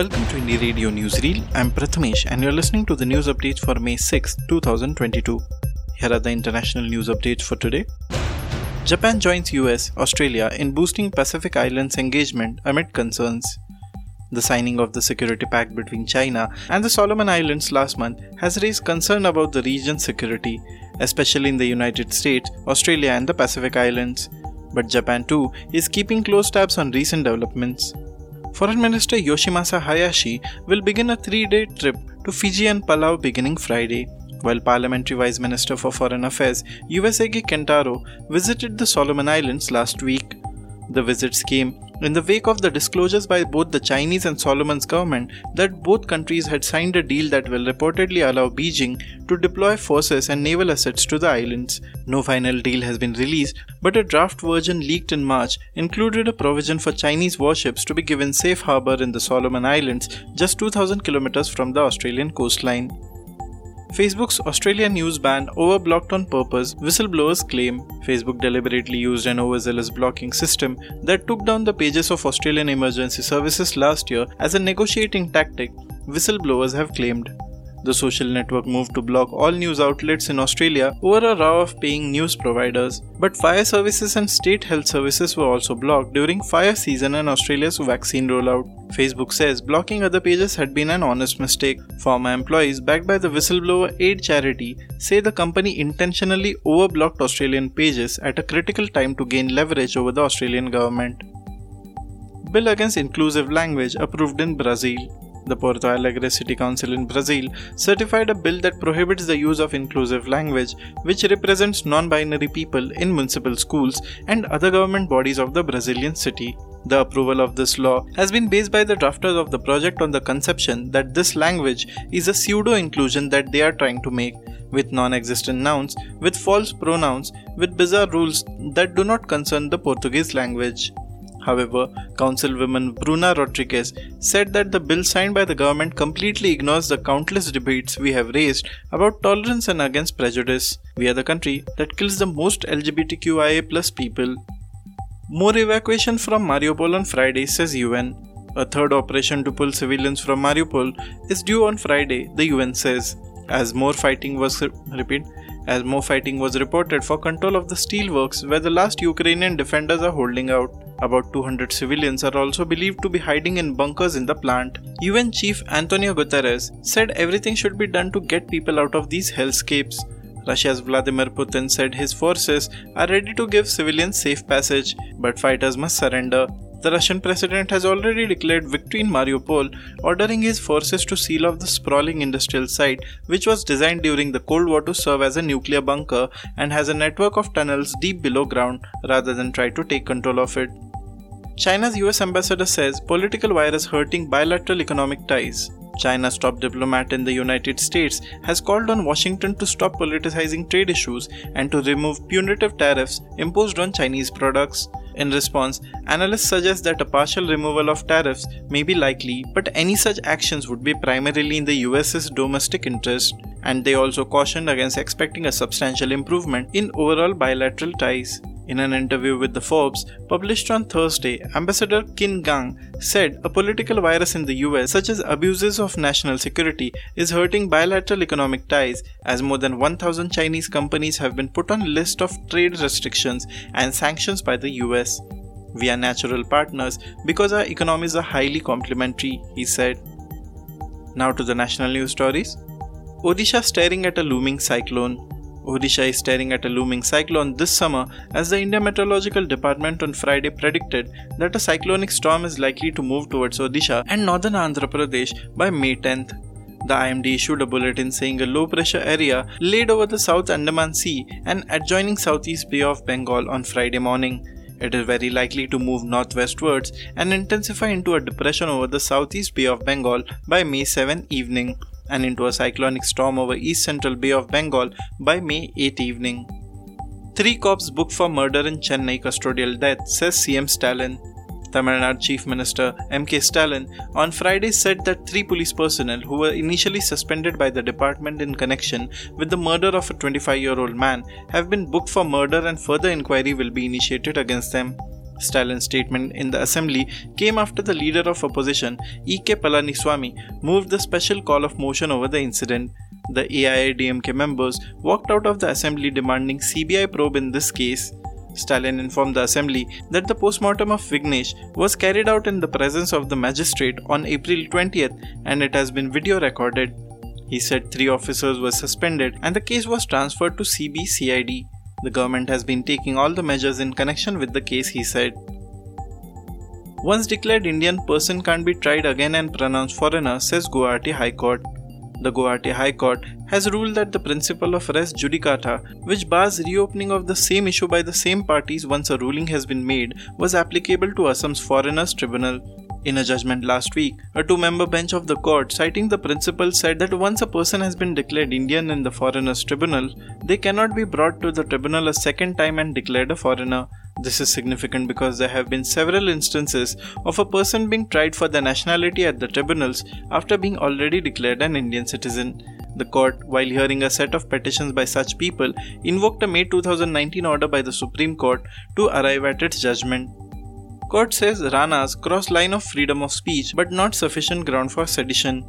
Welcome to Indie Radio Newsreel. I'm Prathamesh and you're listening to the news updates for May 6, 2022. Here are the international news updates for today. Japan joins US, Australia in boosting Pacific Islands engagement amid concerns. The signing of the security pact between China and the Solomon Islands last month has raised concern about the region's security, especially in the United States, Australia, and the Pacific Islands. But Japan too is keeping close tabs on recent developments. Foreign Minister Yoshimasa Hayashi will begin a three day trip to Fiji and Palau beginning Friday, while Parliamentary Vice Minister for Foreign Affairs Uesugi Kentaro visited the Solomon Islands last week. The visits came in the wake of the disclosures by both the Chinese and Solomon's government that both countries had signed a deal that will reportedly allow Beijing to deploy forces and naval assets to the islands. No final deal has been released, but a draft version leaked in March included a provision for Chinese warships to be given safe harbor in the Solomon Islands, just 2000 kilometers from the Australian coastline. Facebook's Australian news ban overblocked on purpose, whistleblowers claim. Facebook deliberately used an overzealous blocking system that took down the pages of Australian emergency services last year as a negotiating tactic, whistleblowers have claimed. The social network moved to block all news outlets in Australia over a row of paying news providers. But fire services and state health services were also blocked during fire season and Australia's vaccine rollout. Facebook says blocking other pages had been an honest mistake. Former employees backed by the whistleblower aid charity say the company intentionally overblocked Australian pages at a critical time to gain leverage over the Australian government. Bill against inclusive language approved in Brazil. The Porto Alegre City Council in Brazil certified a bill that prohibits the use of inclusive language, which represents non binary people in municipal schools and other government bodies of the Brazilian city. The approval of this law has been based by the drafters of the project on the conception that this language is a pseudo inclusion that they are trying to make, with non existent nouns, with false pronouns, with bizarre rules that do not concern the Portuguese language. However, Councilwoman Bruna Rodrigues said that the bill signed by the government completely ignores the countless debates we have raised about tolerance and against prejudice. We are the country that kills the most LGBTQIA people. More evacuation from Mariupol on Friday, says UN. A third operation to pull civilians from Mariupol is due on Friday, the UN says, as more fighting was repeat as more fighting was reported for control of the steelworks where the last Ukrainian defenders are holding out. About 200 civilians are also believed to be hiding in bunkers in the plant. UN Chief Antonio Guterres said everything should be done to get people out of these hellscapes. Russia's Vladimir Putin said his forces are ready to give civilians safe passage, but fighters must surrender. The Russian president has already declared victory in Mariupol, ordering his forces to seal off the sprawling industrial site, which was designed during the Cold War to serve as a nuclear bunker and has a network of tunnels deep below ground rather than try to take control of it. China's US ambassador says political virus hurting bilateral economic ties. China's top diplomat in the United States has called on Washington to stop politicizing trade issues and to remove punitive tariffs imposed on Chinese products. In response, analysts suggest that a partial removal of tariffs may be likely, but any such actions would be primarily in the US's domestic interest, and they also cautioned against expecting a substantial improvement in overall bilateral ties. In an interview with the Forbes published on Thursday, Ambassador Qin Gang said a political virus in the US, such as abuses of national security, is hurting bilateral economic ties as more than 1,000 Chinese companies have been put on list of trade restrictions and sanctions by the US. We are natural partners because our economies are highly complementary, he said. Now to the national news stories. Odisha staring at a looming cyclone. Odisha is staring at a looming cyclone this summer as the India Meteorological Department on Friday predicted that a cyclonic storm is likely to move towards Odisha and northern Andhra Pradesh by May 10th. The IMD issued a bulletin saying a low pressure area laid over the South Andaman Sea and adjoining Southeast Bay of Bengal on Friday morning. It is very likely to move northwestwards and intensify into a depression over the Southeast Bay of Bengal by May 7 evening and into a cyclonic storm over east central Bay of Bengal by May 8 evening. Three cops booked for murder in Chennai custodial death, says CM Stalin. Tamil Nadu Chief Minister M.K. Stalin on Friday said that three police personnel who were initially suspended by the department in connection with the murder of a 25 year old man have been booked for murder and further inquiry will be initiated against them. Stalin's statement in the assembly came after the leader of opposition, E.K. Palaniswamy, moved the special call of motion over the incident. The AIADMK members walked out of the assembly demanding CBI probe in this case. Stalin informed the assembly that the postmortem of Vignesh was carried out in the presence of the magistrate on April 20th and it has been video recorded. He said three officers were suspended and the case was transferred to CBCID. The government has been taking all the measures in connection with the case, he said. Once declared Indian person can't be tried again and pronounced foreigner, says Guwahati High Court. The Guwahati High Court has ruled that the principle of res judicata, which bars reopening of the same issue by the same parties once a ruling has been made, was applicable to Assam's Foreigners Tribunal. In a judgment last week, a two member bench of the court, citing the principle, said that once a person has been declared Indian in the Foreigners Tribunal, they cannot be brought to the tribunal a second time and declared a foreigner. This is significant because there have been several instances of a person being tried for their nationality at the tribunals after being already declared an Indian citizen. The court, while hearing a set of petitions by such people, invoked a May 2019 order by the Supreme Court to arrive at its judgment. Court says Rana's cross line of freedom of speech but not sufficient ground for sedition.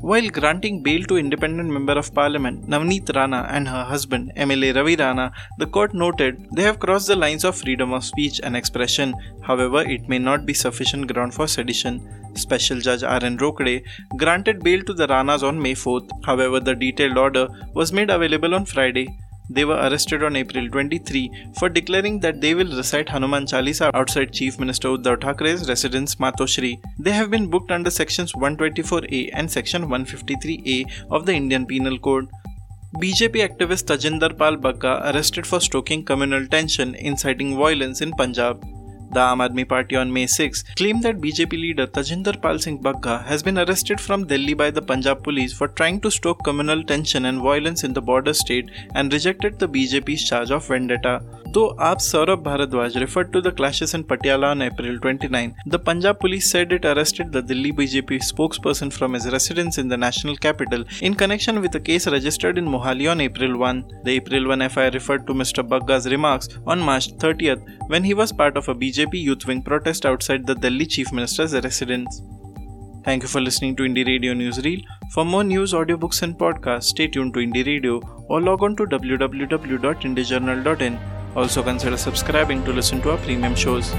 While granting bail to independent member of parliament Navneet Rana and her husband MLA Ravi Rana, the court noted they have crossed the lines of freedom of speech and expression. However, it may not be sufficient ground for sedition. Special Judge R.N. Rokde granted bail to the Ranas on May 4th. However, the detailed order was made available on Friday. They were arrested on April 23 for declaring that they will recite Hanuman Chalisa outside Chief Minister Uddhav Thackeray's residence Matoshri. They have been booked under sections 124A and section 153A of the Indian Penal Code. BJP activist Tajinder Pal Bagga arrested for stoking communal tension, inciting violence in Punjab. The Aam Aadmi Party on May 6 claimed that BJP leader Tajinder Pal Singh Bagga has been arrested from Delhi by the Punjab police for trying to stoke communal tension and violence in the border state and rejected the BJP's charge of vendetta. Though AAP Saurabh Bharadwaj referred to the clashes in Patiala on April 29, the Punjab police said it arrested the Delhi BJP spokesperson from his residence in the national capital in connection with a case registered in Mohali on April 1. The April 1 FIR referred to Mr. Bagga's remarks on March 30th when he was part of a BJP youth wing protest outside the Delhi Chief Minister's residence. Thank you for listening to Indie Radio Newsreel. For more news, audiobooks, and podcasts, stay tuned to Indie Radio or log on to www.indiejournal.in. Also consider subscribing to listen to our premium shows.